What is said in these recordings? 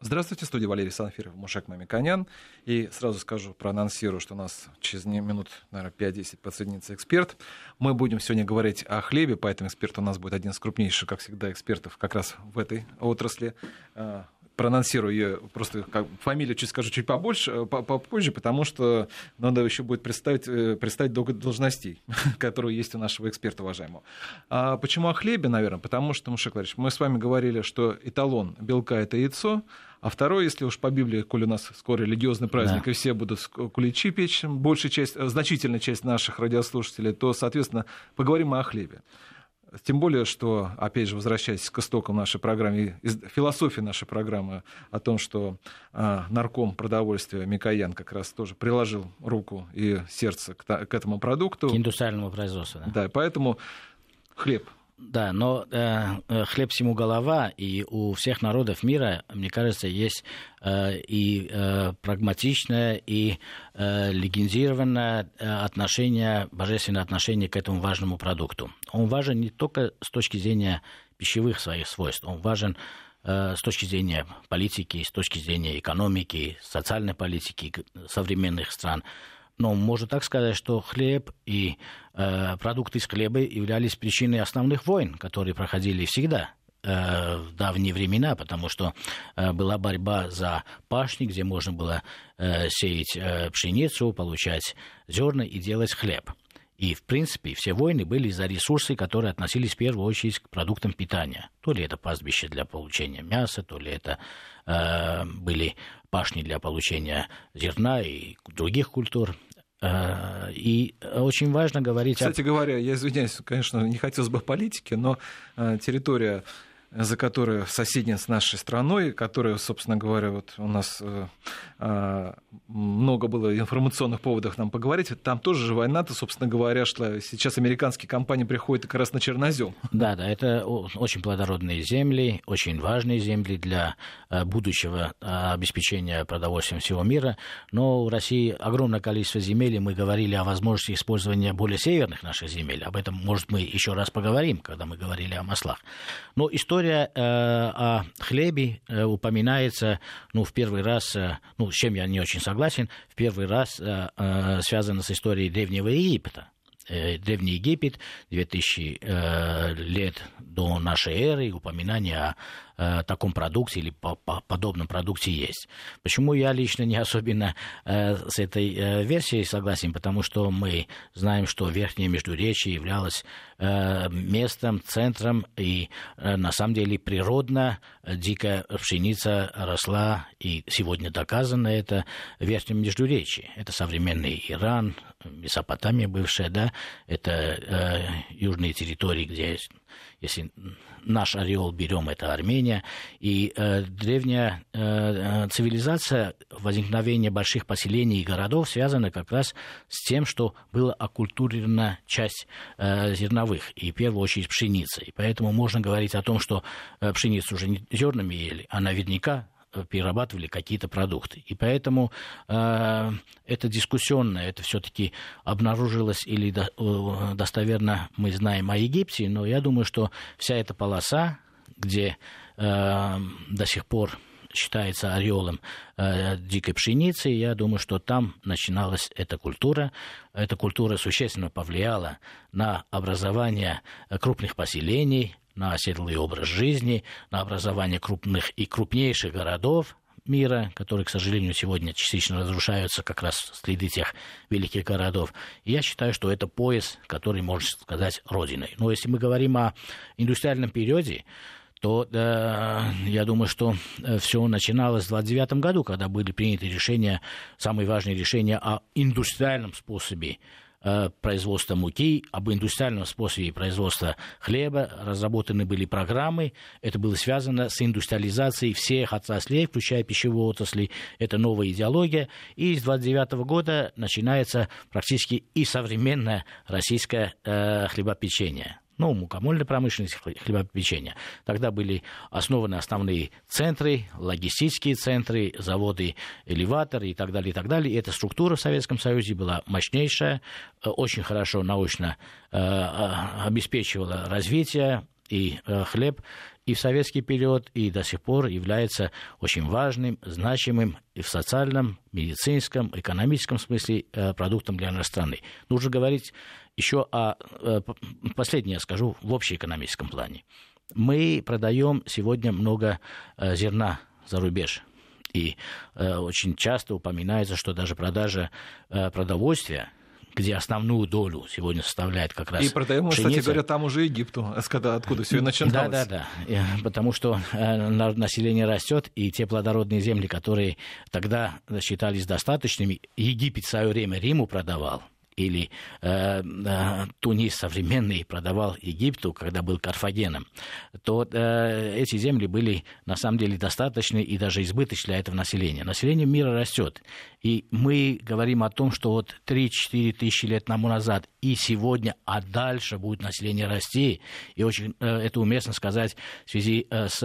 Здравствуйте, студия Валерий Санфиров, Мушек Мамиканян. И сразу скажу, проанонсирую, что у нас через минут, наверное, 5-10 подсоединится эксперт. Мы будем сегодня говорить о хлебе, поэтому эксперт у нас будет один из крупнейших, как всегда, экспертов как раз в этой отрасли. Проанонсирую ее, просто как, фамилию чуть скажу чуть побольше, э, попозже, потому что надо еще будет представить, э, представить должностей, которые есть у нашего эксперта уважаемого. А почему о хлебе, наверное? Потому что, Мушек Владимирович, мы с вами говорили, что эталон белка – это яйцо, а второе, если уж по Библии, коль у нас скоро религиозный праздник, да. и все будут куличи печь, большая часть, э, значительная часть наших радиослушателей, то, соответственно, поговорим мы о хлебе. Тем более, что, опять же, возвращаясь к истокам нашей программы, философии нашей программы о том, что э, нарком продовольствия Микоян как раз тоже приложил руку и сердце к, к этому продукту. К индустриальному производству. Да, да поэтому хлеб да, но э, э, хлеб всему голова, и у всех народов мира, мне кажется, есть э, и э, прагматичное, и э, легендированное э, отношение, божественное отношение к этому важному продукту. Он важен не только с точки зрения пищевых своих свойств, он важен э, с точки зрения политики, с точки зрения экономики, социальной политики современных стран. Но можно так сказать, что хлеб и э, продукты из хлеба являлись причиной основных войн, которые проходили всегда э, в давние времена, потому что э, была борьба за пашни, где можно было э, сеять пшеницу, получать зерна и делать хлеб. И, в принципе, все войны были за ресурсы, которые относились в первую очередь к продуктам питания. То ли это пастбище для получения мяса, то ли это э, были пашни для получения зерна и других культур. Э, и очень важно говорить... Кстати о... говоря, я извиняюсь, конечно, не хотелось бы политики, но э, территория за которую соседняя с нашей страной, которая, собственно говоря, вот у нас э, э, много было информационных поводов нам поговорить, там тоже же война-то, собственно говоря, шла. Сейчас американские компании приходят как раз на чернозем. Да, да, это очень плодородные земли, очень важные земли для э, будущего обеспечения продовольствием всего мира. Но у России огромное количество земель, и мы говорили о возможности использования более северных наших земель. Об этом, может, мы еще раз поговорим, когда мы говорили о маслах. Но история история э, о хлебе э, упоминается, ну, в первый раз, э, ну, с чем я не очень согласен, в первый раз э, э, связана с историей Древнего Египта. Э, Древний Египет, 2000 э, лет до нашей эры, упоминания о э, таком продукте или по, по подобном продукте есть. Почему я лично не особенно э, с этой э, версией согласен? Потому что мы знаем, что Верхнее Междуречие являлось э, местом, центром, и э, на самом деле природно дикая пшеница росла, и сегодня доказано это в Верхнем Междуречии. Это современный Иран, Месопотамия бывшая, да, это э, южные территории, где если наш ореол берем, это Армения, и э, древняя э, э, цивилизация возникновения больших поселений и городов связана как раз с тем, что была оккультурирована часть э, зерновых, и в первую очередь пшеница. И поэтому можно говорить о том, что э, пшеницу уже не зернами ели, а наверняка перерабатывали какие-то продукты. И поэтому э, это дискуссионное, это все-таки обнаружилось или до, э, достоверно мы знаем о Египте, но я думаю, что вся эта полоса, где э, до сих пор считается ореолом э, дикой пшеницы. Я думаю, что там начиналась эта культура. Эта культура существенно повлияла на образование крупных поселений, на оседлый образ жизни, на образование крупных и крупнейших городов мира, которые, к сожалению, сегодня частично разрушаются, как раз следы тех великих городов. И я считаю, что это пояс, который, можно сказать, родиной. Но если мы говорим о индустриальном периоде, то э, я думаю, что э, все начиналось в 29 году, когда были приняты решения, самые важные решения о индустриальном способе производства муки, об индустриальном способе производства хлеба. Разработаны были программы. Это было связано с индустриализацией всех отраслей, включая пищевую отрасль. Это новая идеология. И с 29 года начинается практически и современное российское э, хлебопечение ну, мукомольной промышленности, хлебопечения. Тогда были основаны основные центры, логистические центры, заводы, элеваторы и так далее, и так далее. И эта структура в Советском Союзе была мощнейшая, э, очень хорошо научно э, обеспечивала развитие и э, хлеб и в советский период, и до сих пор является очень важным, значимым и в социальном, медицинском, экономическом смысле э, продуктом для нашей страны. Нужно говорить еще о... Э, последнее скажу в общеэкономическом плане. Мы продаем сегодня много э, зерна за рубеж. И очень часто упоминается, что даже продажа продовольствия где основную долю сегодня составляет как раз И продаем, пшеница. кстати говоря, там уже Египту, откуда все и начиналось. Да, да, да. Потому что э, население растет, и те плодородные земли, которые тогда считались достаточными, Египет в свое время Риму продавал – или э, э, Тунис современный продавал Египту, когда был Карфагеном, то э, эти земли были на самом деле достаточны и даже избыточны для этого населения. Население мира растет. И мы говорим о том, что вот 3-4 тысячи лет тому назад и сегодня, а дальше будет население расти. И очень э, это уместно сказать в связи э, с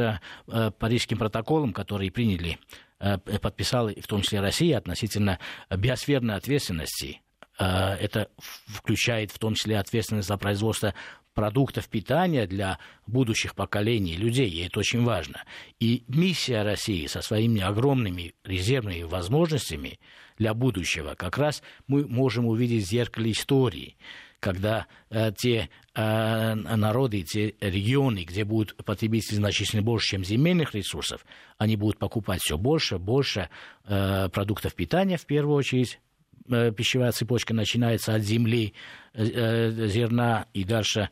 э, Парижским протоколом, который приняли э, подписала в том числе Россия относительно биосферной ответственности это включает в том числе ответственность за производство продуктов питания для будущих поколений людей, и это очень важно. И миссия России со своими огромными резервными возможностями для будущего, как раз мы можем увидеть в зеркале истории, когда э, те э, народы, те регионы, где будут потребители значительно больше, чем земельных ресурсов, они будут покупать все больше, больше э, продуктов питания в первую очередь, Э, пищевая цепочка начинается от земли, э, э, зерна и дальше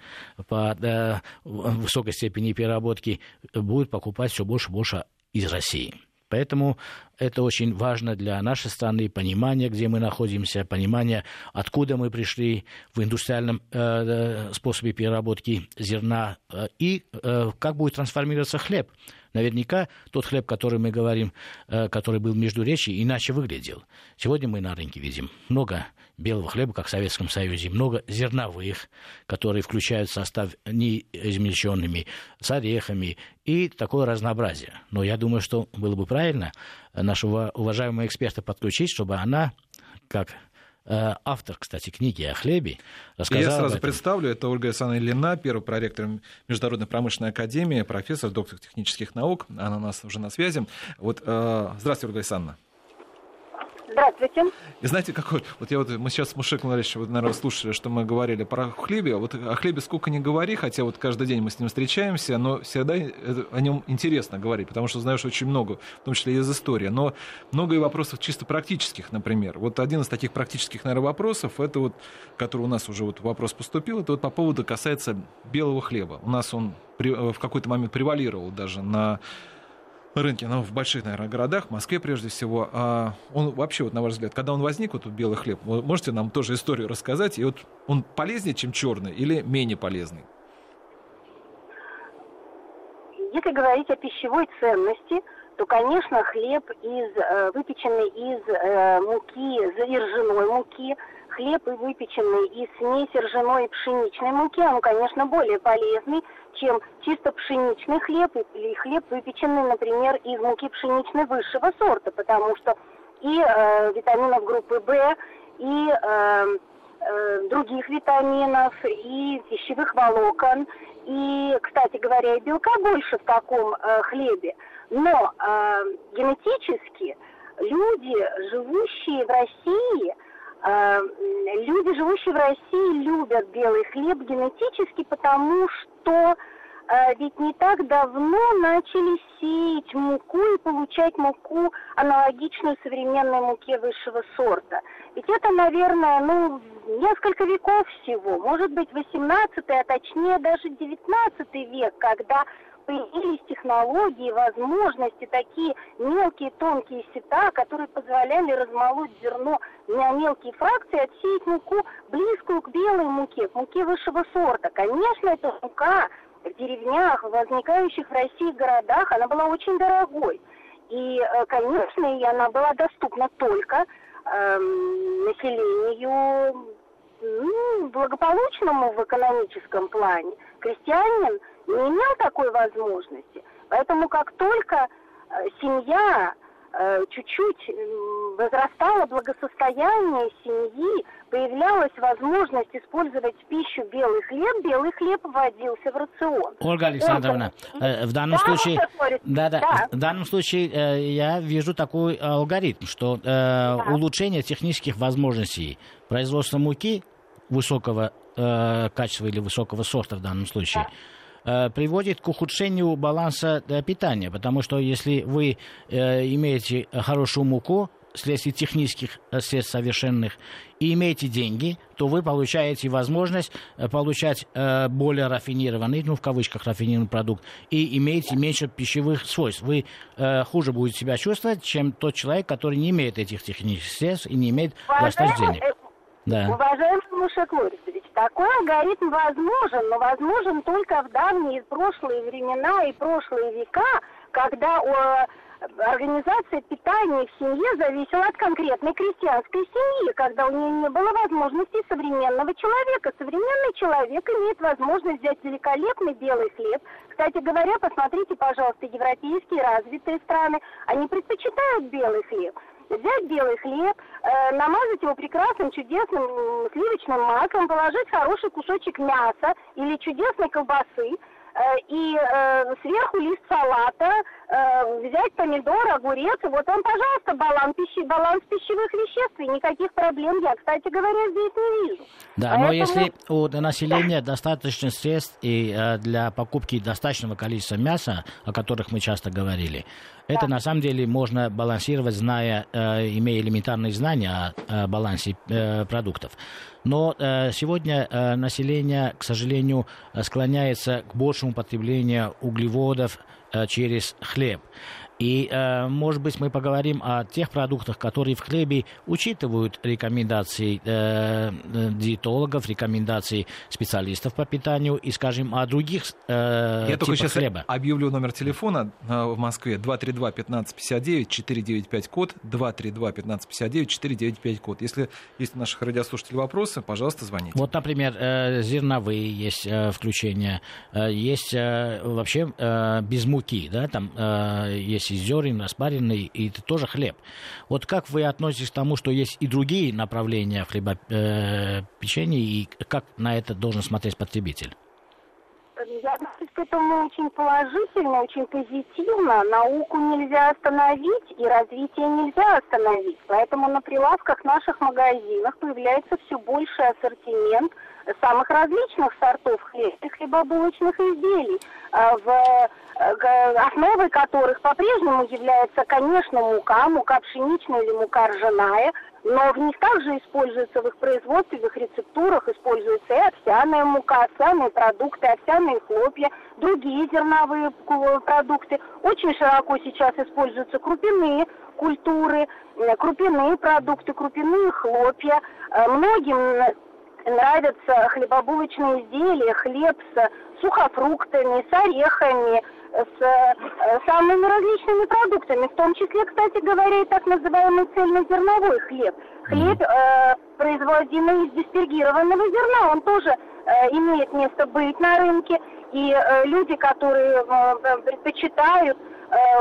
по высокой степени переработки, будет покупать все больше и больше из России. Поэтому это очень важно для нашей страны, понимание, где мы находимся, понимание, откуда мы пришли в индустриальном э, способе переработки зерна э, и э, как будет трансформироваться хлеб. Наверняка тот хлеб, который мы говорим, э, который был между речи, иначе выглядел. Сегодня мы на рынке видим много белого хлеба, как в Советском Союзе, много зерновых, которые включают в состав неизмельченными, с орехами и такое разнообразие. Но я думаю, что было бы правильно нашего уважаемого эксперта подключить, чтобы она, как автор, кстати, книги о хлебе, рассказал Я сразу представлю, это Ольга Александровна Ильина, первый проректор Международной промышленной академии, профессор, доктор технических наук, она у нас уже на связи. Вот, э, здравствуйте, Ольга Александровна. Здравствуйте. И знаете, какой... Вот я вот... Мы сейчас с Мушеком Валерьевичем, вот, наверное, слушали, что мы говорили про хлебе. Вот о хлебе сколько не говори, хотя вот каждый день мы с ним встречаемся, но всегда о нем интересно говорить, потому что знаешь очень много, в том числе из истории. Но много и вопросов чисто практических, например. Вот один из таких практических, наверное, вопросов, это вот, который у нас уже вот вопрос поступил, это вот по поводу касается белого хлеба. У нас он в какой-то момент превалировал даже на рынке, ну, в больших, наверное, городах, в Москве прежде всего, а он вообще, вот на ваш взгляд, когда он возник, вот тут белый хлеб, вы можете нам тоже историю рассказать, и вот он полезнее, чем черный, или менее полезный? Если говорить о пищевой ценности, то, конечно, хлеб из, э, выпеченный из э, муки, ржаной муки, хлеб выпеченный из смеси ржаной и пшеничной муки, он, конечно, более полезный, чем чисто пшеничный хлеб или хлеб, выпеченный, например, из муки пшеничной высшего сорта, потому что и э, витаминов группы В, и э, э, других витаминов, и пищевых волокон, и, кстати говоря, и белка больше в таком э, хлебе. Но э, генетически люди, живущие в России, люди, живущие в России, любят белый хлеб генетически, потому что э, ведь не так давно начали сеять муку и получать муку аналогичную современной муке высшего сорта. Ведь это, наверное, ну, несколько веков всего, может быть, 18 а точнее даже 19 век, когда появились технологии, возможности, такие мелкие тонкие сета, которые позволяли размолоть зерно на мелкие фракции, отсеять муку близкую к белой муке, к муке высшего сорта. Конечно, эта мука в деревнях, возникающих в России городах, она была очень дорогой. И, э, конечно, и она была доступна только эм, населению ну, благополучному в экономическом плане. Крестьянин не имел такой возможности. Поэтому как только э, семья э, чуть-чуть возрастало благосостояние семьи, появлялась возможность использовать в пищу белый хлеб, белый хлеб вводился в рацион. Ольга Александровна, Это... Э, в данном да, случае, да, да, да. в данном случае э, я вижу такой алгоритм, что э, да. улучшение технических возможностей производства муки высокого э, качества или высокого сорта в данном случае. Да Э, приводит к ухудшению баланса э, питания, потому что если вы э, имеете хорошую муку, вследствие технических средств совершенных, и имеете деньги, то вы получаете возможность получать более рафинированный, ну, в кавычках, рафинированный продукт, и имеете меньше пищевых свойств. Вы хуже будете себя чувствовать, чем тот человек, который не имеет этих технических средств и не имеет достаточно денег. Да. Уважаемый Мушек Лорисович, такой алгоритм возможен, но возможен только в давние прошлые времена и прошлые века, когда о, организация питания в семье зависела от конкретной крестьянской семьи, когда у нее не было возможности современного человека. Современный человек имеет возможность взять великолепный белый хлеб. Кстати говоря, посмотрите, пожалуйста, европейские развитые страны, они предпочитают белый хлеб взять белый хлеб, э, намазать его прекрасным, чудесным сливочным маком, положить хороший кусочек мяса или чудесной колбасы, Э, и э, сверху лист салата, взять помидор, огурец, и вот он, пожалуйста, баланс, пищи, баланс пищевых веществ, и никаких проблем я, кстати говоря, здесь не вижу. Да, Поэтому... но если у населения достаточно средств и э, для покупки достаточного количества мяса, о которых мы часто говорили, да. это на самом деле можно балансировать, зная, э, имея элементарные знания о, о балансе э, продуктов. Но э, сегодня э, население, к сожалению, склоняется к большему потреблению углеводов э, через хлеб клеем. И, э, может быть, мы поговорим о тех продуктах, которые в хлебе учитывают рекомендации э, диетологов, рекомендации специалистов по питанию, и, скажем, о других э, Я только сейчас хлеба. объявлю номер телефона э, в Москве 232-1559, 495 код, 232-1559, 495 код. Если есть у наших радиослушателей вопросы, пожалуйста, звоните. Вот, например, э, зерновые есть э, включения, э, есть э, вообще э, без муки, да, там э, есть есть зерен, распаренный, и это тоже хлеб. Вот как вы относитесь к тому, что есть и другие направления в хлебопечении, э, и как на это должен смотреть потребитель? К этому очень положительно, очень позитивно. Науку нельзя остановить и развитие нельзя остановить. Поэтому на прилавках наших магазинах появляется все больший ассортимент самых различных сортов хлеба и хлебобулочных изделий, а в э, основой которых по-прежнему является, конечно, мука, мука пшеничная или мука ржаная, но в них также используется в их производстве, в их рецептурах используется и овсяная мука, овсяные продукты, овсяные хлопья, другие зерновые продукты. Очень широко сейчас используются крупяные культуры, крупяные продукты, крупяные хлопья. Э, многим нравятся хлебобулочные изделия, хлеб с сухофруктами, с орехами, с э, самыми различными продуктами, в том числе, кстати говоря, и так называемый цельнозерновой хлеб. Хлеб, э, производимый из диспергированного зерна, он тоже э, имеет место быть на рынке, и э, люди, которые э, предпочитают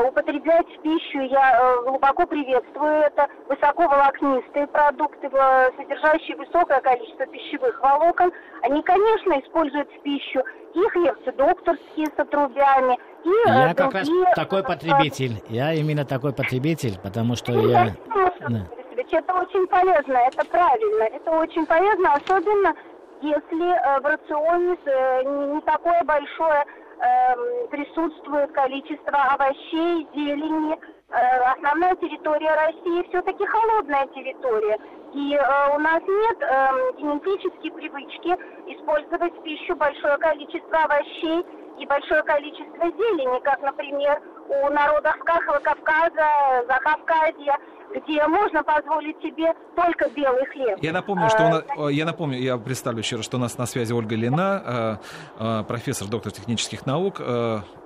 употреблять в пищу. Я э, глубоко приветствую это. Высоковолокнистые продукты, содержащие высокое количество пищевых волокон. Они, конечно, используют в пищу и хлебцы докторские с отрубями, и э, Я как раз такой потребитель. Я именно такой потребитель, потому что ну, я... Это очень полезно, это правильно. Это очень полезно, особенно если в рационе не такое большое э, присутствует количество овощей, зелени. Э, основная территория России все-таки холодная территория. И э, у нас нет э, генетической привычки использовать в пищу большое количество овощей и большое количество зелени, как, например, у народов Кавказа, Закавказья где можно позволить себе только белый хлеб. Я напомню, что у нас, а, я напомню, я представлю еще раз, что у нас на связи Ольга Лина, а, а, профессор, доктор технических наук.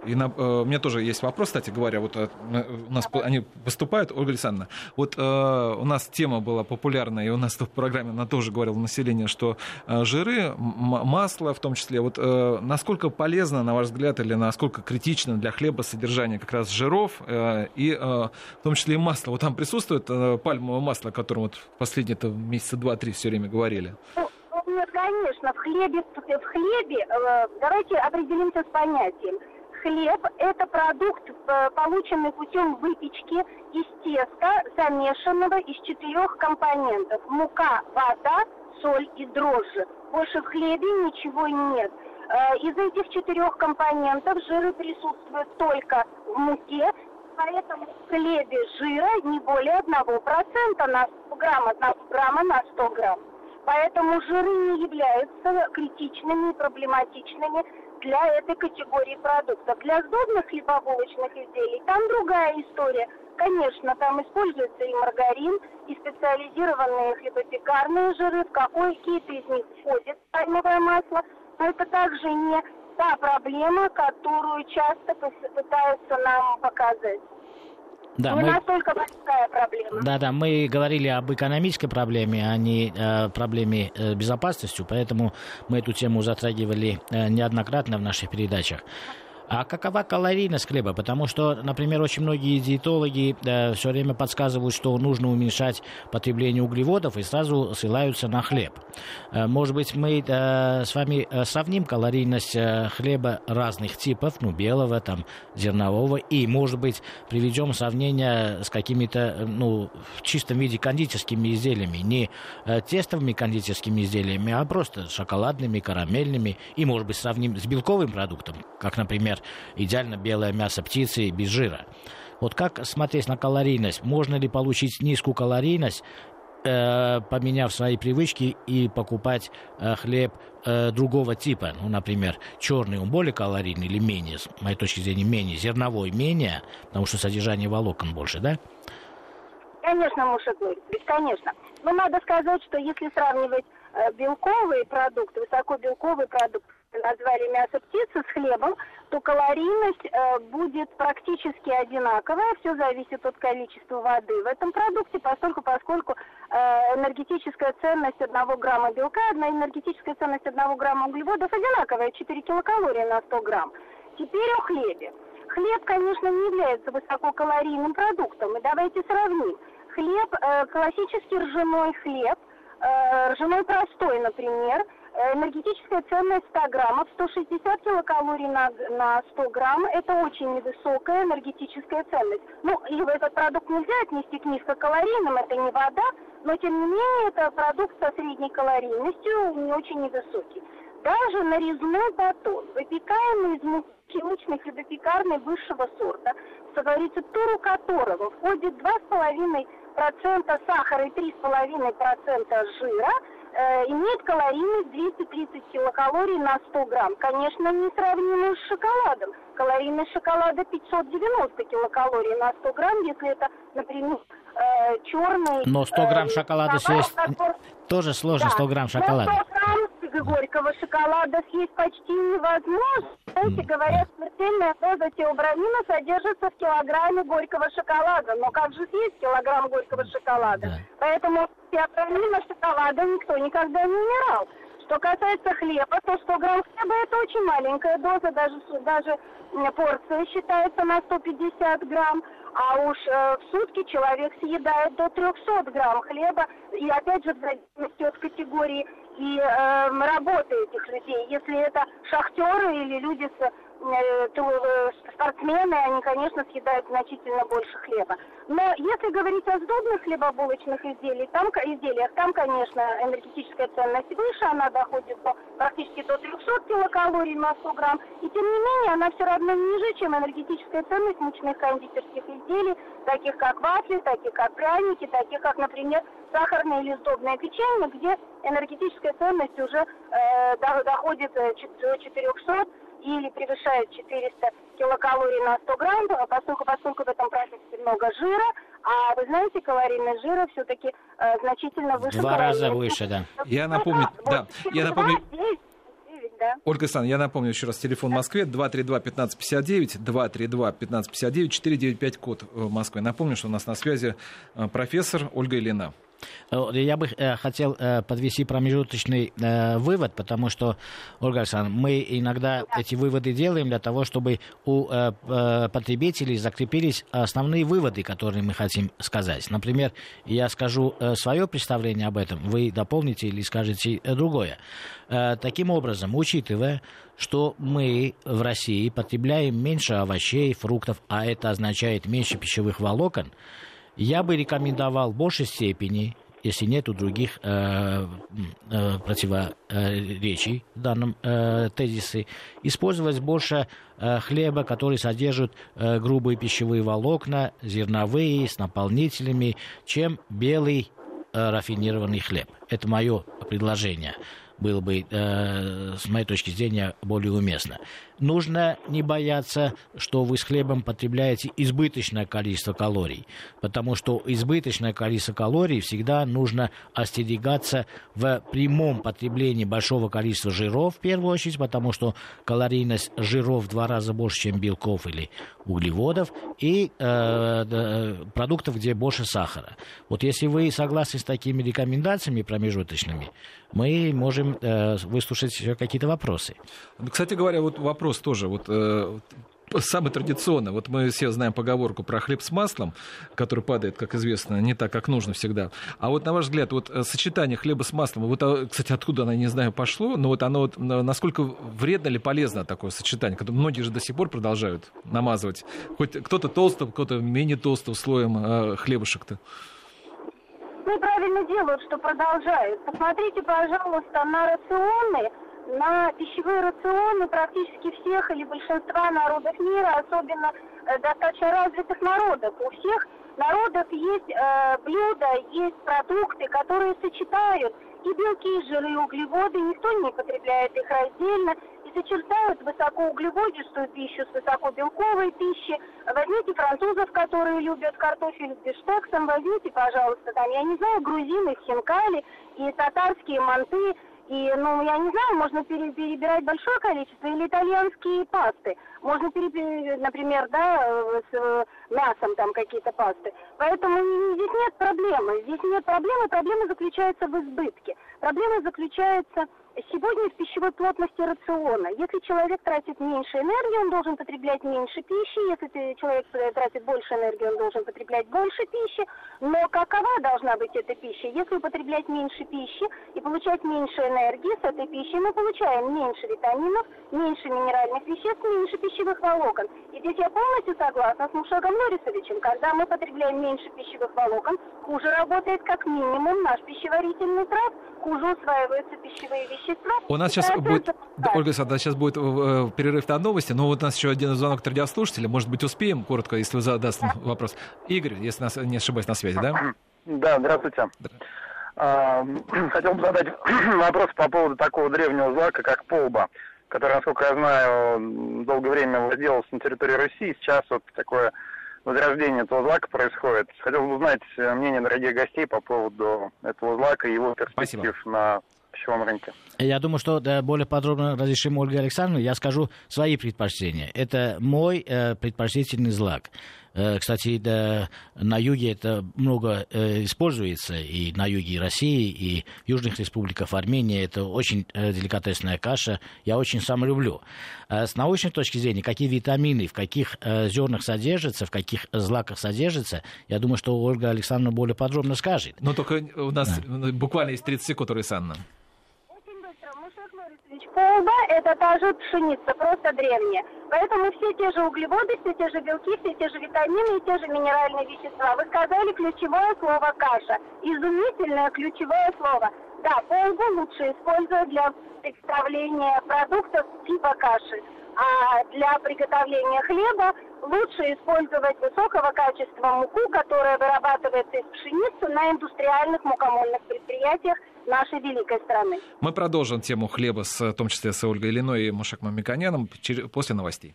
И на, у меня тоже есть вопрос, кстати говоря, вот у нас они выступают, Ольга Александровна. Вот у нас тема была популярная, и у нас в программе она тоже говорила население, что жиры, масло в том числе, вот насколько полезно, на ваш взгляд, или насколько критично для хлеба содержание как раз жиров и в том числе и масло. Вот там присутствует пальмовое масло, о котором вот последние месяца два-три все время говорили? Ну, ну, конечно, в хлебе, в хлебе, давайте определимся с понятием. Хлеб – это продукт, полученный путем выпечки из теста, замешанного из четырех компонентов. Мука, вода, соль и дрожжи. Больше в хлебе ничего нет. Э, из этих четырех компонентов жиры присутствуют только в муке, поэтому в хлебе жира не более 1% на 100 грамм, 1 грамма на 100 грамм. Поэтому жиры не являются критичными и проблематичными для этой категории продуктов. Для сдобных хлебобулочных изделий там другая история. Конечно, там используется и маргарин, и специализированные хлебопекарные жиры, в какие-то из них входит пальмовое масло, но это также не та проблема, которую часто пытаются нам показать. Да, не мы... настолько большая проблема. Да, да, мы говорили об экономической проблеме, а не э, проблеме э, безопасности, поэтому мы эту тему затрагивали э, неоднократно в наших передачах. А какова калорийность хлеба? Потому что, например, очень многие диетологи э, все время подсказывают, что нужно уменьшать потребление углеводов и сразу ссылаются на хлеб. Э, может быть, мы э, с вами э, сравним калорийность э, хлеба разных типов, ну, белого, там, зернового, и, может быть, приведем сравнение с какими-то, э, ну, в чистом виде кондитерскими изделиями, не э, тестовыми кондитерскими изделиями, а просто шоколадными, карамельными, и, может быть, сравним с белковым продуктом, как, например, например, идеально белое мясо птицы без жира. Вот как смотреть на калорийность? Можно ли получить низкую калорийность, э, поменяв свои привычки и покупать э, хлеб э, другого типа? Ну, например, черный, он более калорийный или менее, с моей точки зрения, менее, зерновой менее, потому что содержание волокон больше, да? Конечно, Муша говорит, конечно. Но надо сказать, что если сравнивать э, белковые продукты, высокобелковый продукт, назвали мясо птицы с хлебом, то калорийность э, будет практически одинаковая. Все зависит от количества воды в этом продукте, поскольку, поскольку э, энергетическая ценность одного грамма белка, одна энергетическая ценность одного грамма углеводов одинаковая, 4 килокалории на 100 грамм. Теперь о хлебе. Хлеб, конечно, не является высококалорийным продуктом. И давайте сравним. Хлеб, э, классический ржаной хлеб, э, ржаной простой, например – энергетическая ценность 100 граммов, 160 килокалорий на, на 100 грамм, это очень невысокая энергетическая ценность. Ну, и этот продукт нельзя отнести к низкокалорийным, это не вода, но тем не менее это продукт со средней калорийностью, не очень невысокий. Даже нарезной батон, выпекаемый из муки мучной хлебопекарной высшего сорта, в рецептуру которого входит 2,5% сахара и 3,5% жира – э, имеет калорийность 230 килокалорий на 100 грамм. Конечно, не сравнимо с шоколадом. Калорийность шоколада 590 килокалорий на 100 грамм, если это, например, э, черный... Но 100 грамм э, шоколада съесть который... тоже сложно, да. 100 грамм шоколада. Но 100 грамм горького шоколада съесть почти невозможно. Знаете, говорят, смертельная доза теобрамина содержится в килограмме горького шоколада. Но как же съесть килограмм горького шоколада? Да. Поэтому теобрамина шоколада никто никогда не умирал. Что касается хлеба, то 100 грамм хлеба это очень маленькая доза, даже, даже порция считается на 150 грамм, а уж э, в сутки человек съедает до 300 грамм хлеба, и опять же в зависимости от категории и э, работы этих людей. Если это шахтеры или люди с Э, то э, спортсмены, они, конечно, съедают значительно больше хлеба. Но если говорить о сдобных хлебобулочных изделиях, там, изделиях, там, конечно, энергетическая ценность выше, она доходит до, практически до 300 килокалорий на 100 грамм, и тем не менее она все равно ниже, чем энергетическая ценность мучных кондитерских изделий, таких как вафли, таких как пряники, таких как, например, сахарное или сдобное печенье, где энергетическая ценность уже э, доходит до 400 или превышает 400 килокалорий на 100 грамм, а поскольку, поскольку в этом продукте много жира, а вы знаете, калорийность жира все-таки э, значительно выше. Два раза выше, да. Я напомню, да, вот, я напомню. Да. Ольга Александровна, я напомню еще раз телефон в Москве 232-1559, 232-1559, 495 код в Москве. Напомню, что у нас на связи э, профессор Ольга Ильина. Я бы хотел подвести промежуточный вывод, потому что, Ольга Александровна, мы иногда эти выводы делаем для того, чтобы у потребителей закрепились основные выводы, которые мы хотим сказать. Например, я скажу свое представление об этом, вы дополните или скажете другое. Таким образом, учитывая, что мы в России потребляем меньше овощей, фруктов, а это означает меньше пищевых волокон, я бы рекомендовал в большей степени, если нет других э, э, противоречий в данном э, тезисе, использовать больше э, хлеба, который содержит э, грубые пищевые волокна, зерновые, с наполнителями, чем белый э, рафинированный хлеб. Это мое предложение было бы, э, с моей точки зрения, более уместно. Нужно не бояться, что вы с хлебом потребляете избыточное количество калорий, потому что избыточное количество калорий всегда нужно остерегаться в прямом потреблении большого количества жиров, в первую очередь, потому что калорийность жиров в два раза больше, чем белков или углеводов, и э, продуктов, где больше сахара. Вот если вы согласны с такими рекомендациями промежуточными, мы можем э, выслушать какие-то вопросы. Кстати говоря, вот вопрос тоже. Вот, э, самый традиционный. Вот мы все знаем поговорку про хлеб с маслом, который падает, как известно, не так, как нужно всегда. А вот на ваш взгляд, вот э, сочетание хлеба с маслом, вот, а, кстати, откуда оно, не знаю, пошло, но вот оно вот, насколько вредно или полезно такое сочетание? Многие же до сих пор продолжают намазывать. Хоть кто-то толстым, кто-то менее толстым слоем э, хлебушек-то. Ну, правильно делают, что продолжают. Посмотрите, пожалуйста, на рационы, на пищевые рационы практически всех или большинства народов мира, особенно э, достаточно развитых народов. У всех народов есть э, блюда, есть продукты, которые сочетают и белки, и жиры, и углеводы. Никто не потребляет их раздельно сочетают высокоуглеводистую пищу с высокобелковой пищей. Возьмите французов, которые любят картофель с бифштексом, возьмите, пожалуйста, там, я не знаю, грузины, хинкали и татарские манты, и, ну, я не знаю, можно перебирать большое количество или итальянские пасты. Можно, перебирать, например, да, с э, мясом там какие-то пасты. Поэтому здесь нет проблемы. Здесь нет проблемы. Проблема заключается в избытке. Проблема заключается Сегодня в пищевой плотности рациона. Если человек тратит меньше энергии, он должен потреблять меньше пищи. Если человек тратит больше энергии, он должен потреблять больше пищи. Но какова должна быть эта пища? Если употреблять меньше пищи и получать меньше энергии с этой пищей, мы получаем меньше витаминов, меньше минеральных веществ, меньше пищевых волокон. И здесь я полностью согласна с Мушагом Норисовичем. Когда мы потребляем меньше пищевых волокон, хуже работает как минимум наш пищеварительный тракт, хуже усваиваются пищевые вещества. У нас сейчас будет, да, Ольга Александровна, сейчас будет э, перерыв на новости, но вот у нас еще один звонок от радиослушателя, может быть, успеем коротко, если вы задастся вопрос. Игорь, если нас, не ошибаюсь, на связи, да? Да, здравствуйте. А, хотел бы задать вопрос по поводу такого древнего злака, как полба, который, насколько я знаю, долгое время владелся на территории России. Сейчас вот такое возрождение этого злака происходит. Хотел бы узнать мнение дорогих гостей по поводу этого злака и его перспектив Спасибо. на пищевом рынке. Я думаю, что да, более подробно разрешим Ольге Александровне. Я скажу свои предпочтения. Это мой э, предпочтительный злак. Э, кстати, да, на юге это много э, используется, и на юге России, и в южных республиках Армении. Это очень э, деликатесная каша, я очень сам люблю. С научной точки зрения, какие витамины, в каких зернах содержатся, в каких злаках содержатся, я думаю, что Ольга Александровна более подробно скажет. Но только у нас да. буквально есть 30 секунд, Анна. Полба – это та же пшеница, просто древняя. Поэтому все те же углеводы, все те же белки, все те же витамины и те же минеральные вещества. Вы сказали ключевое слово «каша». Изумительное ключевое слово. Да, полбу лучше использовать для приготовления продуктов типа каши. А для приготовления хлеба лучше использовать высокого качества муку, которая вырабатывается из пшеницы на индустриальных мукомольных предприятиях нашей великой страны. Мы продолжим тему хлеба, с, в том числе с Ольгой Ильиной и Мушек Мамиканяном, после новостей.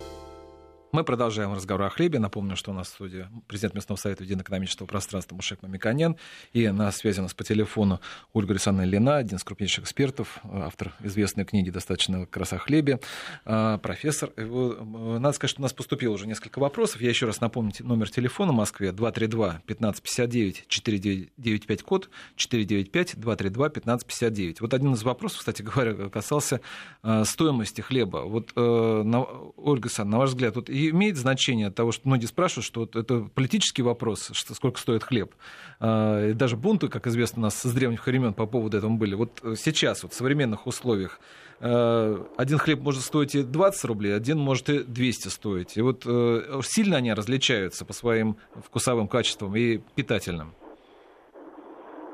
Мы продолжаем разговор о хлебе. Напомню, что у нас в студии президент местного совета единоэкономического пространства Мушек Мамиканян. И на связи у нас по телефону Ольга Александровна Лина, один из крупнейших экспертов, автор известной книги «Достаточно как хлебе», а, профессор. Надо сказать, что у нас поступило уже несколько вопросов. Я еще раз напомню номер телефона в Москве 232-1559-495 код 495-232-1559. Вот один из вопросов, кстати говоря, касался а, стоимости хлеба. Вот, э, Ольга Александровна, на ваш взгляд, вот и имеет значение того, что многие спрашивают, что вот это политический вопрос, что сколько стоит хлеб. А, и даже бунты, как известно, у нас с древних времен по поводу этого были. Вот сейчас, вот в современных условиях, а, один хлеб может стоить и 20 рублей, один может и 200 стоить. И вот э, сильно они различаются по своим вкусовым качествам и питательным.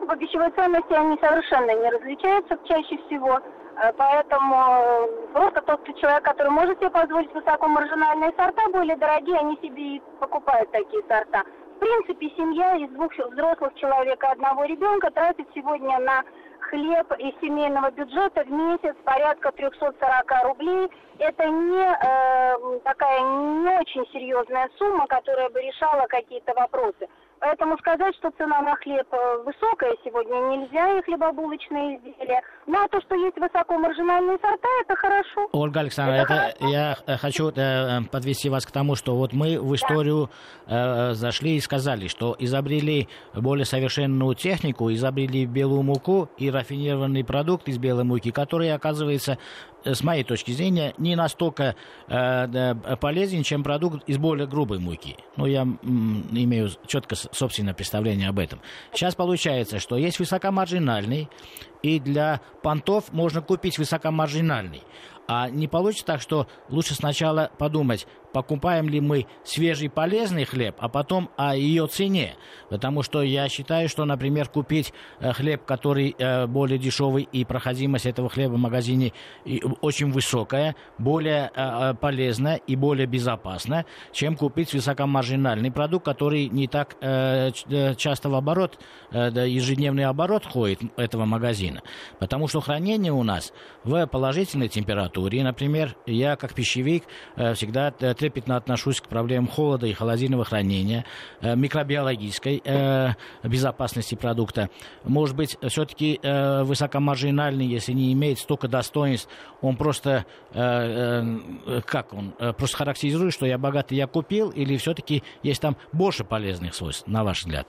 По пищевой ценности они совершенно не различаются чаще всего. Э, поэтому э, просто тот человек, который может себе позволить высокомаржинальные сорта, более дорогие, они себе и покупают такие сорта. В принципе, семья из двух взрослых человека и одного ребенка тратит сегодня на хлеб из семейного бюджета в месяц порядка 340 рублей. Это не э, такая не очень серьезная сумма, которая бы решала какие-то вопросы. Поэтому сказать, что цена на хлеб э, высокая сегодня нельзя, и хлебобулочные изделия. Ну а то, что есть высокомаржинальные сорта, это хорошо. Ольга Александровна, это, это я э, хочу э, подвести вас к тому, что вот мы в историю да. зашли и сказали, что изобрели более совершенную технику, изобрели белую муку и рафинированный продукт из белой муки, который, оказывается, с моей точки зрения, не настолько э, полезен, чем продукт из более грубой муки. Ну, я имею четко собственное представление об этом. Сейчас получается, что есть высокомаржинальный, и для понтов можно купить высокомаржинальный. А не получится так, что лучше сначала подумать, покупаем ли мы свежий полезный хлеб, а потом о ее цене. Потому что я считаю, что, например, купить э, хлеб, который э, более дешевый, и проходимость этого хлеба в магазине очень высокая, более э, полезная и более безопасна, чем купить высокомаржинальный продукт, который не так часто в оборот, ежедневный оборот ходит этого магазина. Потому что хранение у нас в положительной температуре. Например, я как пищевик всегда трепетно отношусь к проблемам холода и холодильного хранения, э, микробиологической э, безопасности продукта. Может быть, все-таки э, высокомаржинальный, если не имеет столько достоинств, он просто, как он, просто характеризует, что я богатый, я купил, или все-таки есть там больше полезных свойств, на ваш взгляд?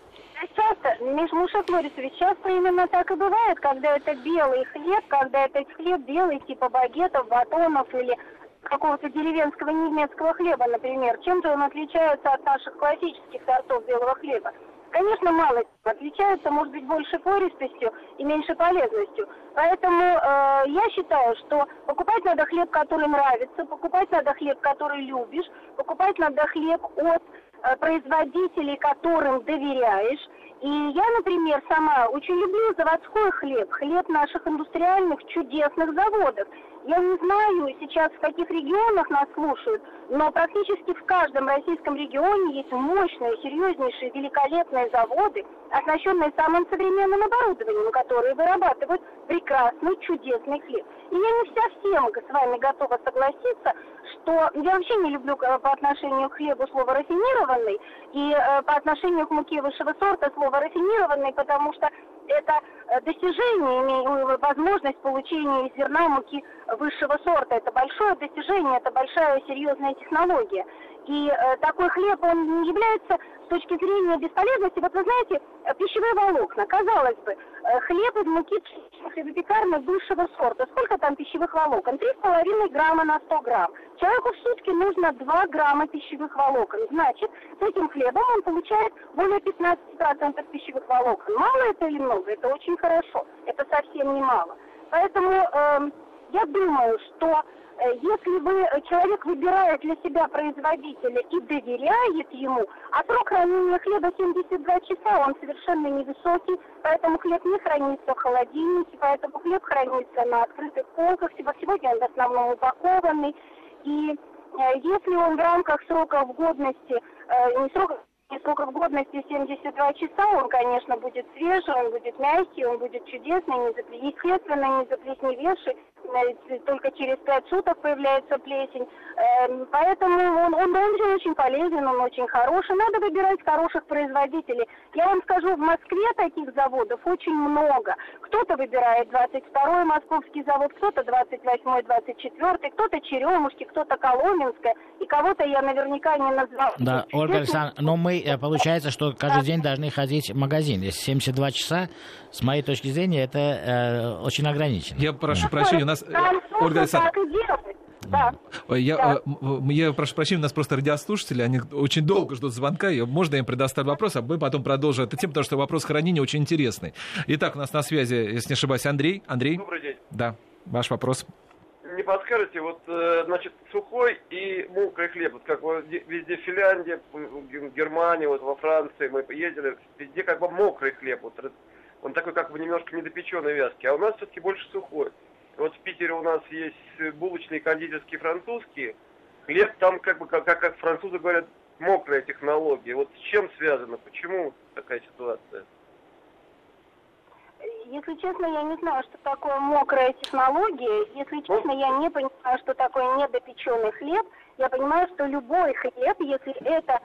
часто, Мушек Борисович, часто именно так и бывает, когда это белый хлеб, когда это хлеб белый, типа багетов, батонов или какого-то деревенского немецкого хлеба, например. Чем-то он отличается от наших классических сортов белого хлеба. Конечно, мало отличается, может быть, больше пористостью и меньше полезностью. Поэтому э, я считаю, что покупать надо хлеб, который нравится, покупать надо хлеб, который любишь, покупать надо хлеб от э, производителей, которым доверяешь. И я, например, сама очень люблю заводской хлеб, хлеб наших индустриальных чудесных заводов. Я не знаю сейчас, в каких регионах нас слушают, но практически в каждом российском регионе есть мощные, серьезнейшие, великолепные заводы, оснащенные самым современным оборудованием, которые вырабатывают прекрасный, чудесный хлеб. И я не совсем с вами готова согласиться, что я вообще не люблю э, по отношению к хлебу слово рафинированный и э, по отношению к муке высшего сорта слово рафинированный, потому что это э, достижение, возможность получения из зерна муки высшего сорта. Это большое достижение, это большая серьезная технология. И э, такой хлеб, он не является с точки зрения бесполезности, вот вы знаете, э, пищевые волокна, казалось бы, э, хлеб из муки хлебопекарной высшего сорта, сколько там пищевых волокон? 3,5 грамма на 100 грамм. Человеку в сутки нужно 2 грамма пищевых волокон. Значит, с этим хлебом он получает более 15% пищевых волокон. Мало это или много? Это очень хорошо. Это совсем не мало. Поэтому э, я думаю, что Э, если вы, э, человек выбирает для себя производителя и доверяет ему, а срок хранения хлеба 72 часа, он совершенно невысокий, поэтому хлеб не хранится в холодильнике, поэтому хлеб хранится на открытых полках, сегодня он в основном упакованный, и э, если он в рамках сроков годности, не сроков сроков годности 72 часа, он, конечно, будет свежий, он будет мягкий, он будет чудесный, не запли... естественно, не заплесневевший, э, только через пять суток появляется плесень. Эм, поэтому он, он, он очень полезен, он очень хороший. Надо выбирать хороших производителей. Я вам скажу, в Москве таких заводов очень много. Кто-то выбирает 22-й московский завод, кто-то 28-й, 24-й, кто-то Черемушки, кто-то Коломенская. И кого-то я наверняка не назвал. Да, Ольга Александровна, но мы, э, получается, что каждый день должны ходить в магазин. Если 72 часа, с моей точки зрения, это э, очень ограничено. Я прошу прощения, у нас... Э, Ольга Александровна, да. Я, да. я прошу прощения, у нас просто радиослушатели, они очень долго ждут звонка. И можно им предоставить вопрос, а мы потом продолжим эту тему, потому что вопрос хранения очень интересный. Итак, у нас на связи, если не ошибаюсь, Андрей. Андрей? Добрый день. Да, ваш вопрос. Не подскажете, вот, э, значит, сухой и мокрый хлеб, вот как везде в Финляндии, в Германии, вот во Франции мы ездили, везде как бы мокрый хлеб, вот он такой как бы немножко недопеченный вязкий, а у нас все-таки больше сухой. Вот в Питере у нас есть булочные, кондитерские, французские. Хлеб там, как бы, как, как французы говорят, мокрая технология. Вот с чем связано? Почему такая ситуация? Если честно, я не знаю, что такое мокрая технология. Если честно, я не понимаю, что такое недопеченный хлеб. Я понимаю, что любой хлеб, если это э,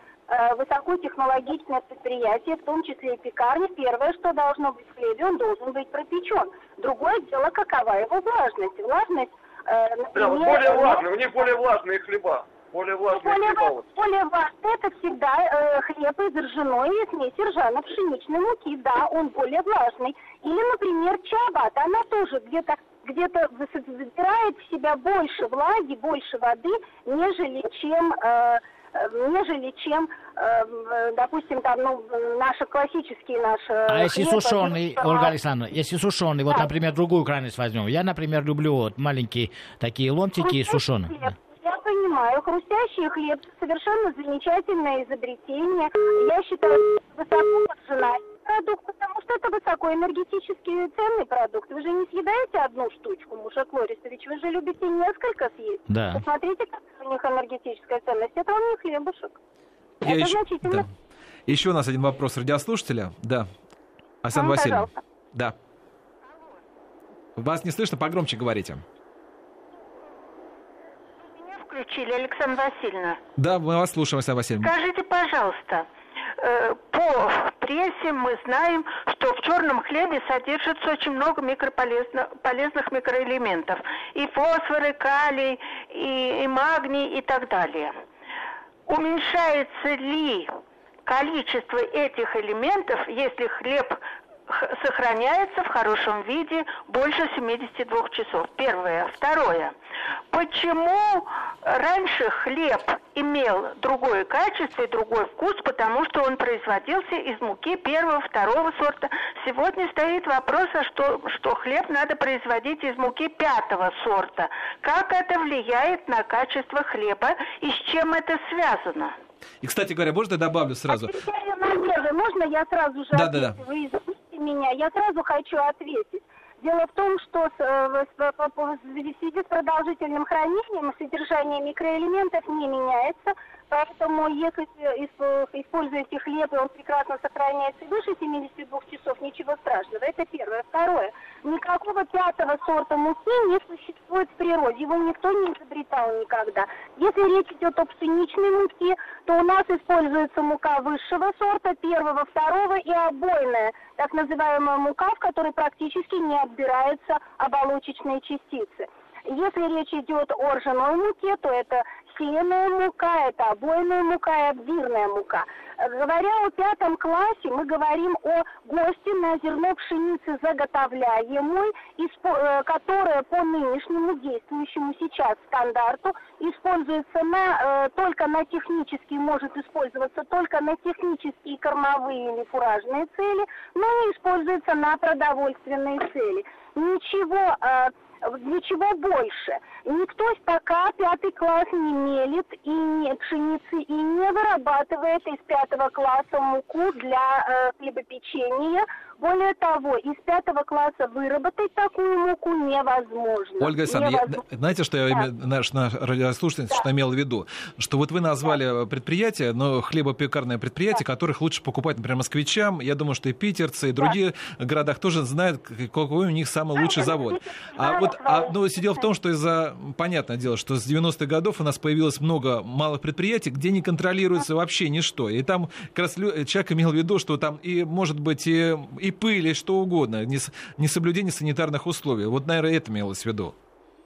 высокотехнологичное предприятие, в том числе и пекарня, первое, что должно быть в хлебе, он должен быть пропечен. Другое дело, какова его влажность. Влажность, э, например... Да, более влажные, у них более влажные хлеба. Более влажные более, хлеба. Более влажный это всегда э, хлеб из ржаной и смеси ржано-пшеничной муки. Да, он более влажный. Или, например, чабат, она тоже где-то где-то забирает в себя больше влаги, больше воды, нежели чем э, нежели чем, э, допустим, там, ну, наши классические наши... А если сушеный, Ольга Александровна, если сушеный, да. вот, например, другую крайность возьмем. Я, например, люблю вот маленькие такие ломтики сушеные. Я понимаю, хрустящий хлеб совершенно замечательное изобретение. Я считаю, высоко поджинать продукт, потому что это высокоэнергетически ценный продукт. Вы же не съедаете одну штучку, Мушек Лорисович, вы же любите несколько съесть. Да. Посмотрите, как у них энергетическая ценность. Это вам не хлебушек. Я это еще... значительно. Да. Еще у нас один вопрос радиослушателя. Да. Асан ну, Васильевна. Да. Вас не слышно, погромче говорите. Меня включили, Александра Васильевна. Да, мы вас слушаем, Александра Васильевна. Скажите, пожалуйста, Э, по прессе мы знаем, что в черном хлебе содержится очень много микрополезных полезных микроэлементов. И фосфор, и калий, и, и магний, и так далее. Уменьшается ли количество этих элементов, если хлеб сохраняется в хорошем виде больше 72 часов. Первое. Второе. Почему раньше хлеб имел другое качество и другой вкус, потому что он производился из муки первого, второго сорта. Сегодня стоит вопрос, а что, что хлеб надо производить из муки пятого сорта. Как это влияет на качество хлеба и с чем это связано? И, кстати говоря, можно я добавлю сразу? А можно я сразу же да, да, да. Вы извините меня, я сразу хочу ответить. Дело в том, что э, в связи с продолжительным хранением содержание микроэлементов не меняется, поэтому если используете хлеб, и он прекрасно сохраняется выше 72 часов, ничего страшного. Это первое. Второе. Никакого пятого сорта муки не существует в природе, его никто не изобретал никогда. Если речь идет о пшеничной муке, то у нас используется мука высшего сорта, первого, второго и обойная, так называемая мука, в которой практически не отбираются оболочечные частицы. Если речь идет о ржаной муке, то это сеянная мука, это обойная мука и обвирная мука. Говоря о пятом классе, мы говорим о ГОСТе на зерно пшеницы заготовляемой, э, которая по нынешнему действующему сейчас стандарту используется на, э, только на технические, может использоваться только на технические кормовые или фуражные цели, но не используется на продовольственные цели. Ничего э, для чего больше? Никто пока пятый класс не мелит и не пшеницы и не вырабатывает из пятого класса муку для э, хлебопечения Более того, из пятого класса выработать такую муку невозможно. Ольга Александровна, я, знаете, что я да. наш, наш радиослушатель да. что имел в виду? Что вот вы назвали да. предприятие, но хлебопекарное предприятие, да. которых лучше покупать, например, москвичам. Я думаю, что и питерцы, и другие да. городах тоже знают, какой у них самый да, лучший завод. А вот а, ну, дело в том, что из-за, понятное дело, что с 90-х годов у нас появилось много малых предприятий, где не контролируется вообще ничто. И там как раз человек имел в виду, что там и, может быть, и, и и пыль, и что угодно, несоблюдение санитарных условий. Вот, наверное, это имелось в виду.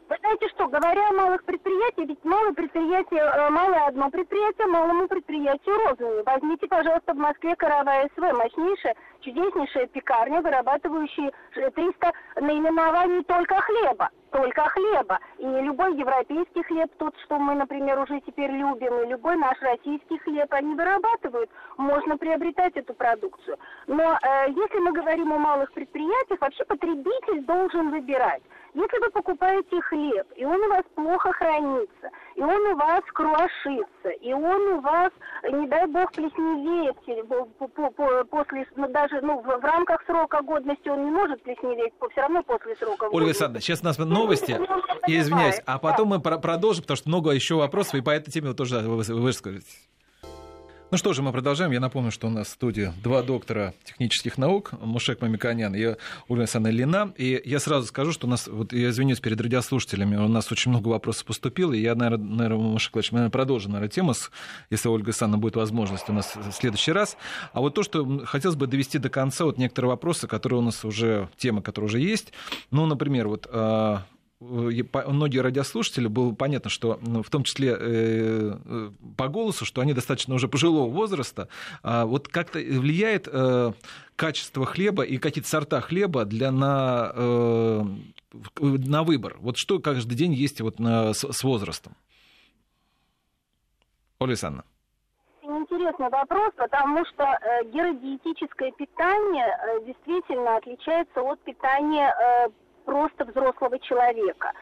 Вы знаете что, говоря о малых предприятиях, ведь малое предприятие, э, малое одно предприятие, малому предприятию рознь. Возьмите, пожалуйста, в Москве Каравая СВ, мощнейшая, чудеснейшая пекарня, вырабатывающая 300 наименований только хлеба только хлеба. И любой европейский хлеб, тот, что мы, например, уже теперь любим, и любой наш российский хлеб, они вырабатывают. Можно приобретать эту продукцию. Но э, если мы говорим о малых предприятиях, вообще потребитель должен выбирать. Если вы покупаете хлеб, и он у вас плохо хранится, и он у вас круошится, и он у вас, не дай бог, плесневеет после, ну, даже ну, в, в рамках срока годности он не может плесневеть, все равно после срока Ольга Александровна, сейчас нас новости, я извиняюсь, а потом мы продолжим, потому что много еще вопросов, и по этой теме вы тоже выскажетесь. Ну что же, мы продолжаем. Я напомню, что у нас в студии два доктора технических наук, Мушек Мамиканян и Ольга Александровна Лина. И я сразу скажу, что у нас, вот я извинюсь перед радиослушателями, у нас очень много вопросов поступило, и я, наверное, Мушек Владимирович, мы наверное, продолжим, наверное, тему, если Ольга Александровна будет возможность у нас в следующий раз. А вот то, что хотелось бы довести до конца, вот некоторые вопросы, которые у нас уже, темы, которые уже есть. Ну, например, вот а, многие радиослушатели было понятно, что ну, в том числе э, э, по голосу, что они достаточно уже пожилого возраста. А вот как-то влияет э, качество хлеба и какие-то сорта хлеба для на, на выбор? Вот что каждый день есть вот на, с, с возрастом? Оля Александровна интересный вопрос, потому что э, геродиетическое питание э, действительно отличается от питания э, просто взрослого человека.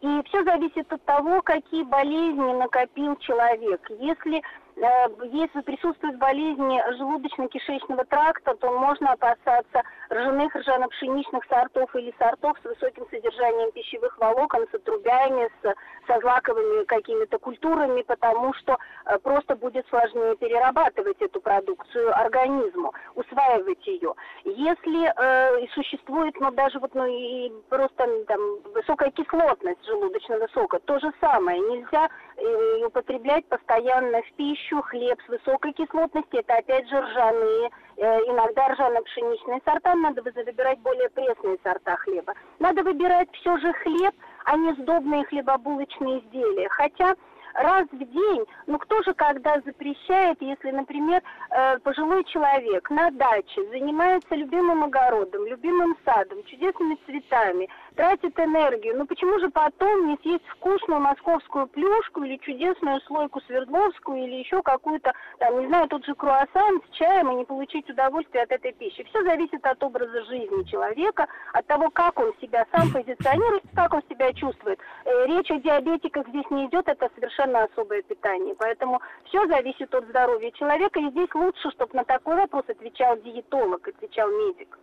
И все зависит от того, какие болезни накопил человек. Если Э, если присутствуют болезни желудочно-кишечного тракта, то можно опасаться ржаных, ржано-пшеничных сортов или сортов с высоким содержанием пищевых волокон, с отрубями, с, со злаковыми какими-то культурами, потому что э, просто будет сложнее перерабатывать эту продукцию организму, усваивать ее. Если э, существует, ну, даже вот, ну, и просто там высокая кислотность желудочного сока, то же самое. Нельзя э, употреблять постоянно в пищу хлеб с высокой кислотностью, это опять же ржаные, иногда ржано-пшеничные сорта, надо выбирать более пресные сорта хлеба. Надо выбирать все же хлеб, а не сдобные хлебобулочные изделия. Хотя раз в день, ну кто же когда запрещает, если, например, э, пожилой человек на даче занимается любимым огородом, любимым садом, чудесными цветами, тратит энергию, ну почему же потом не съесть вкусную московскую плюшку или чудесную слойку свердловскую или еще какую-то, там, не знаю, тот же круассан с чаем и не получить удовольствие от этой пищи. Все зависит от образа жизни человека, от того, как он себя сам позиционирует, как он себя чувствует. Э, речь о диабетиках здесь не идет, это совершенно особое питание. Поэтому все зависит от здоровья человека, и здесь лучше, чтобы на такой вопрос отвечал диетолог, отвечал медик.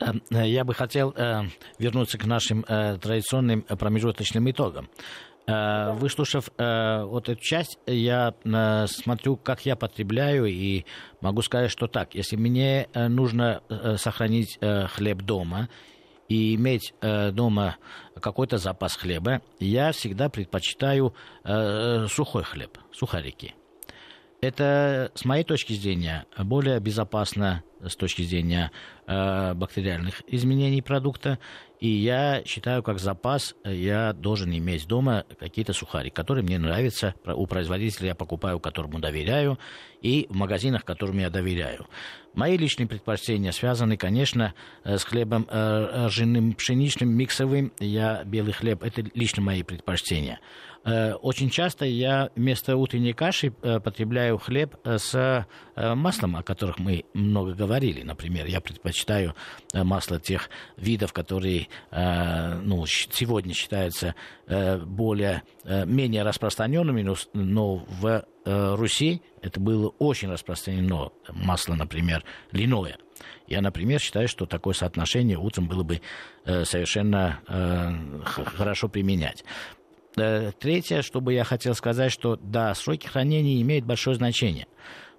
Эм, э, я бы хотел э, вернуться к нашим э, традиционным промежуточным итогам. Выслушав вот эту часть, я смотрю, как я потребляю, и могу сказать, что так. Если мне нужно сохранить хлеб дома и иметь дома какой-то запас хлеба, я всегда предпочитаю сухой хлеб, сухарики. Это, с моей точки зрения, более безопасно с точки зрения э, бактериальных изменений продукта. И я считаю, как запас я должен иметь дома какие-то сухари, которые мне нравятся. У производителя я покупаю, которому доверяю, и в магазинах, которым я доверяю. Мои личные предпочтения связаны, конечно, э, с хлебом э, ржаным, пшеничным, миксовым. Я белый хлеб, это лично мои предпочтения. Э, очень часто я вместо утренней каши э, потребляю хлеб э, с маслом, о которых мы много говорили. Например, я предпочитаю масло тех видов, которые ну, сегодня считаются более, менее распространенными, но в Руси это было очень распространено. Масло, например, льняное. Я, например, считаю, что такое соотношение утром было бы э, совершенно э, хорошо применять. Э, третье, что бы я хотел сказать, что да, сроки хранения имеют большое значение.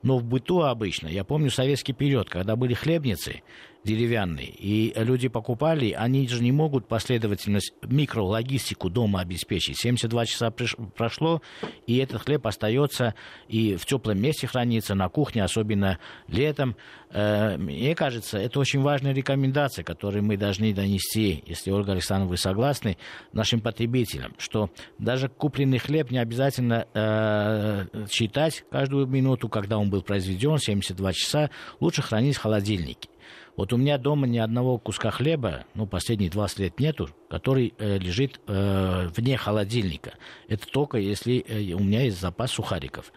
Но в быту обычно, я помню советский период, когда были хлебницы, деревянный. И люди покупали, они же не могут последовательность микрологистику дома обеспечить. 72 часа прошло, и этот хлеб остается и в теплом месте хранится, на кухне, особенно летом. Э, мне кажется, это очень важная рекомендация, которую мы должны донести, если, Ольга Александровна, вы согласны, нашим потребителям, что даже купленный хлеб не обязательно э, читать каждую минуту, когда он был произведен, 72 часа, лучше хранить в холодильнике. Вот у меня дома ни одного куска хлеба, ну, последние 20 лет нету, который э, лежит э, вне холодильника. Это только если э, у меня есть запас сухариков.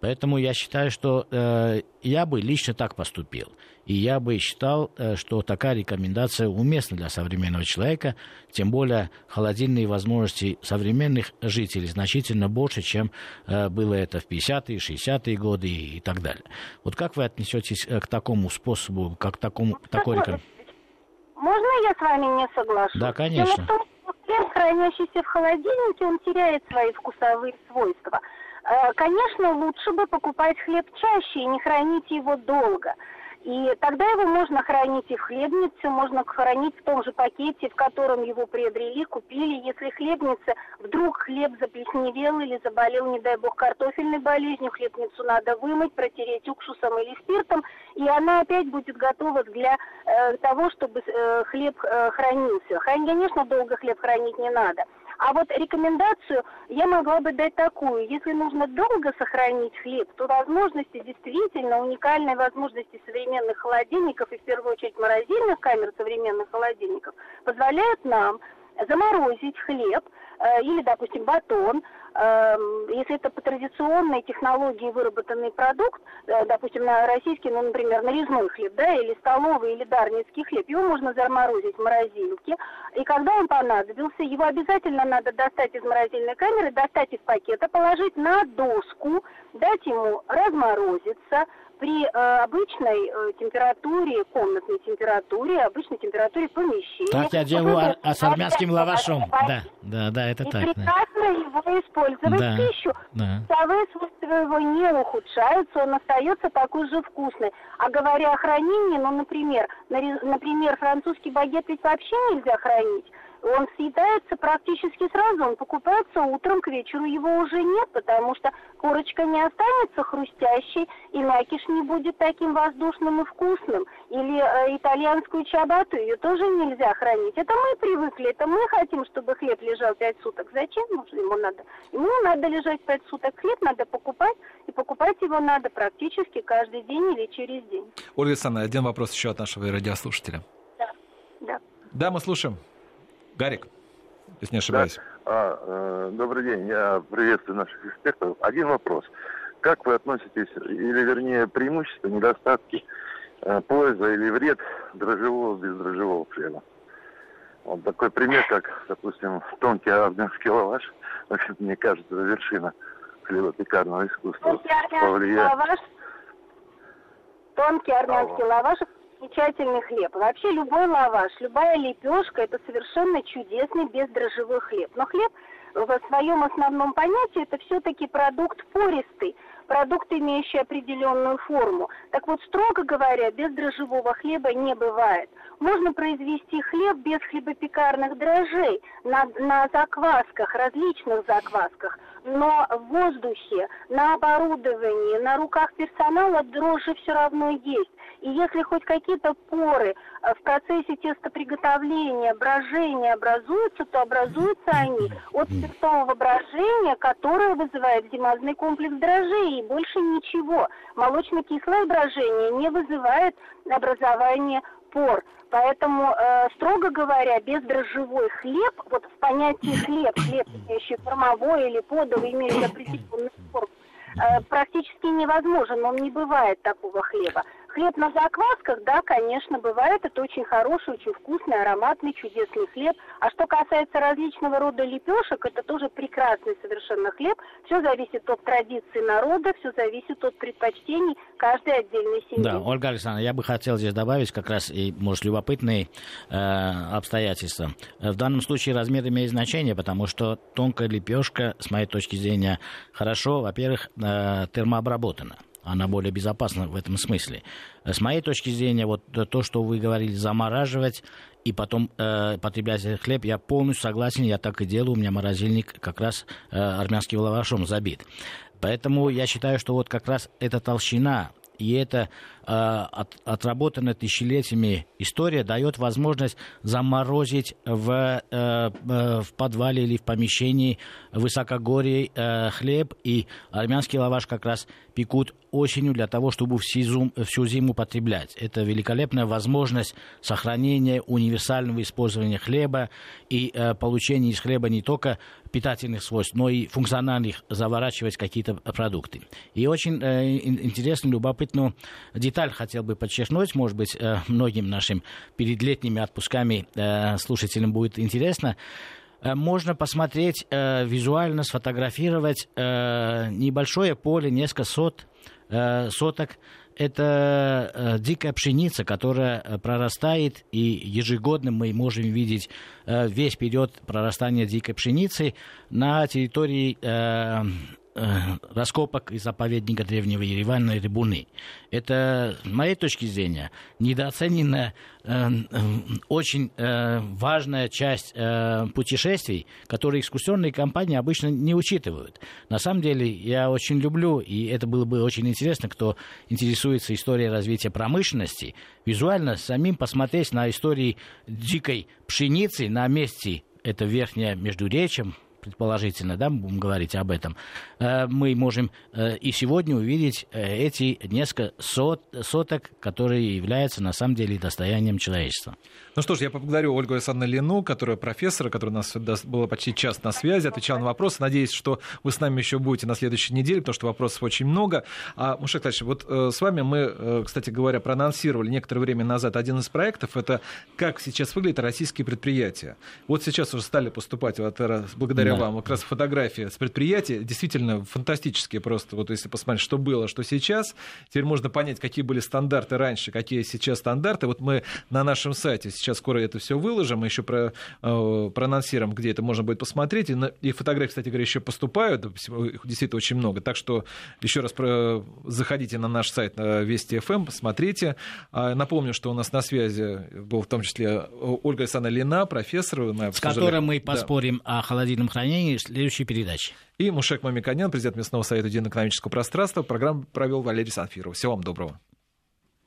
Поэтому я считаю, что э, я бы лично так поступил. И я бы считал, э, что такая рекомендация уместна для современного человека, тем более холодильные возможности современных жителей значительно больше, чем э, было это в 50-е, 60-е годы и, так далее. Вот как вы отнесетесь э, к такому способу, как к такому, такой рекомендации? Можно я с вами не соглашусь? Да, конечно. Дело в том, что хлеб, хранящийся в холодильнике, он теряет свои вкусовые свойства. Конечно, лучше бы покупать хлеб чаще и не хранить его долго. И тогда его можно хранить и в хлебнице, можно хранить в том же пакете, в котором его приобрели, купили. Если хлебница, вдруг хлеб заплесневел или заболел, не дай бог, картофельной болезнью, хлебницу надо вымыть, протереть уксусом или спиртом, и она опять будет готова для э, того, чтобы э, хлеб э, хранился. Конечно, долго хлеб хранить не надо. А вот рекомендацию я могла бы дать такую. Если нужно долго сохранить хлеб, то возможности действительно, уникальные возможности современных холодильников и в первую очередь морозильных камер современных холодильников позволяют нам заморозить хлеб э, или, допустим, батон, если это по традиционной технологии выработанный продукт, э, допустим, на российский, ну, например, нарезной хлеб, да, или столовый, или дарницкий хлеб, его можно заморозить в морозилке, и когда он понадобился, его обязательно надо достать из морозильной камеры, достать из пакета, положить на доску, дать ему разморозиться, при э, обычной э, температуре, комнатной температуре, обычной температуре помещения. Так я делаю а, а с армянским лавашом. Да, да, да, это и так. прекрасно да. его использовать да, в пищу. Да. Вкусовые свойства его не ухудшаются, он остается такой же вкусный. А говоря о хранении, ну, например, например, французский багет ведь вообще нельзя хранить он съедается практически сразу, он покупается утром, к вечеру его уже нет, потому что корочка не останется хрустящей, и мякиш не будет таким воздушным и вкусным. Или э, итальянскую чабату, ее тоже нельзя хранить. Это мы привыкли, это мы хотим, чтобы хлеб лежал пять суток. Зачем ему надо? Ему надо лежать пять суток хлеб, надо покупать, и покупать его надо практически каждый день или через день. Ольга Александровна, один вопрос еще от нашего радиослушателя. Да, да. Да, мы слушаем. Гарик, если не ошибаюсь. Да. А, э, добрый день, я приветствую наших экспертов. Один вопрос. Как вы относитесь, или вернее преимущества, недостатки, э, польза или вред дрожжевого без дрожжевого хлеба? Вот такой пример, как, допустим, тонкий армянский лаваш, мне кажется, вершина хлебопекарного искусства. Тонкий армянский лаваш, тонкий армянский лаваш замечательный хлеб. Вообще любой лаваш, любая лепешка – это совершенно чудесный бездрожжевой хлеб. Но хлеб в своем основном понятии это все-таки продукт пористый, продукт, имеющий определенную форму. Так вот, строго говоря, без дрожжевого хлеба не бывает. Можно произвести хлеб без хлебопекарных дрожжей на, на заквасках, различных заквасках, но в воздухе, на оборудовании, на руках персонала дрожжи все равно есть. И если хоть какие-то поры э, в процессе тестоприготовления, брожения образуются, то образуются они от спиртового брожения, которое вызывает зимозный комплекс дрожжей, и больше ничего. Молочно-кислое брожение не вызывает образование пор. Поэтому, э, строго говоря, бездрожжевой хлеб, вот в понятии хлеб, хлеб, имеющий формовой или подовый, имеющий определенную форму, э, практически невозможен, он не бывает такого хлеба. Хлеб на заквасках, да, конечно, бывает. Это очень хороший, очень вкусный, ароматный, чудесный хлеб. А что касается различного рода лепешек, это тоже прекрасный совершенно хлеб. Все зависит от традиции народа, все зависит от предпочтений каждой отдельной семьи. Да, Ольга Александровна, я бы хотел здесь добавить как раз и, может, любопытные э, обстоятельства. В данном случае размер имеет значение, потому что тонкая лепешка, с моей точки зрения, хорошо, во-первых, э, термообработана она более безопасна в этом смысле. С моей точки зрения, вот то, что вы говорили, замораживать и потом э, потреблять этот хлеб, я полностью согласен, я так и делаю, у меня морозильник как раз э, армянским лавашом забит. Поэтому я считаю, что вот как раз эта толщина и эта э, от, отработанная тысячелетиями история дает возможность заморозить в, э, э, в подвале или в помещении высокогорий э, хлеб, и армянский лаваш как раз пекут осенью для того, чтобы всю зиму, всю зиму потреблять. Это великолепная возможность сохранения универсального использования хлеба и э, получения из хлеба не только питательных свойств, но и функциональных заворачивать какие-то продукты. И очень э, интересную, любопытную деталь хотел бы подчеркнуть, может быть, э, многим нашим перед летними отпусками э, слушателям будет интересно. Э, можно посмотреть, э, визуально сфотографировать э, небольшое поле, несколько сот, соток. Это дикая пшеница, которая прорастает, и ежегодно мы можем видеть весь период прорастания дикой пшеницы на территории Э, раскопок из заповедника древнего Еревана Рябуны. Это, с моей точки зрения, недооцененная, э, э, очень э, важная часть э, путешествий, которые экскурсионные компании обычно не учитывают. На самом деле, я очень люблю, и это было бы очень интересно, кто интересуется историей развития промышленности, визуально самим посмотреть на истории дикой пшеницы на месте это верхнее Междуречьем, предположительно, да, будем говорить об этом, э, мы можем э, и сегодня увидеть э, эти несколько сот, соток, которые являются на самом деле достоянием человечества. Ну что ж, я поблагодарю Ольгу Александровну Лену, которая профессор, которая у нас была почти час на связи, отвечала на вопросы. Надеюсь, что вы с нами еще будете на следующей неделе, потому что вопросов очень много. А, Мушек Товарищевич, вот с вами мы, кстати говоря, проанонсировали некоторое время назад один из проектов. Это как сейчас выглядят российские предприятия. Вот сейчас уже стали поступать, вот, благодаря да. вам, как раз фотографии с предприятия. Действительно фантастические просто. Вот если посмотреть, что было, что сейчас. Теперь можно понять, какие были стандарты раньше, какие сейчас стандарты. Вот мы на нашем сайте сейчас скоро это все выложим, мы еще про, э, проанонсируем, где это можно будет посмотреть. И, на, и фотографии, кстати говоря, еще поступают, их действительно очень много. Так что еще раз про, заходите на наш сайт на Вести ФМ, эм, посмотрите. А, напомню, что у нас на связи был в том числе Ольга Александровна Лина, профессор. С которой мы поспорим да. о холодильном хранении в следующей передаче. И Мушек Мамиканян, президент Местного совета Единого экономического пространства. Программу провел Валерий Санфиров. Всего вам доброго.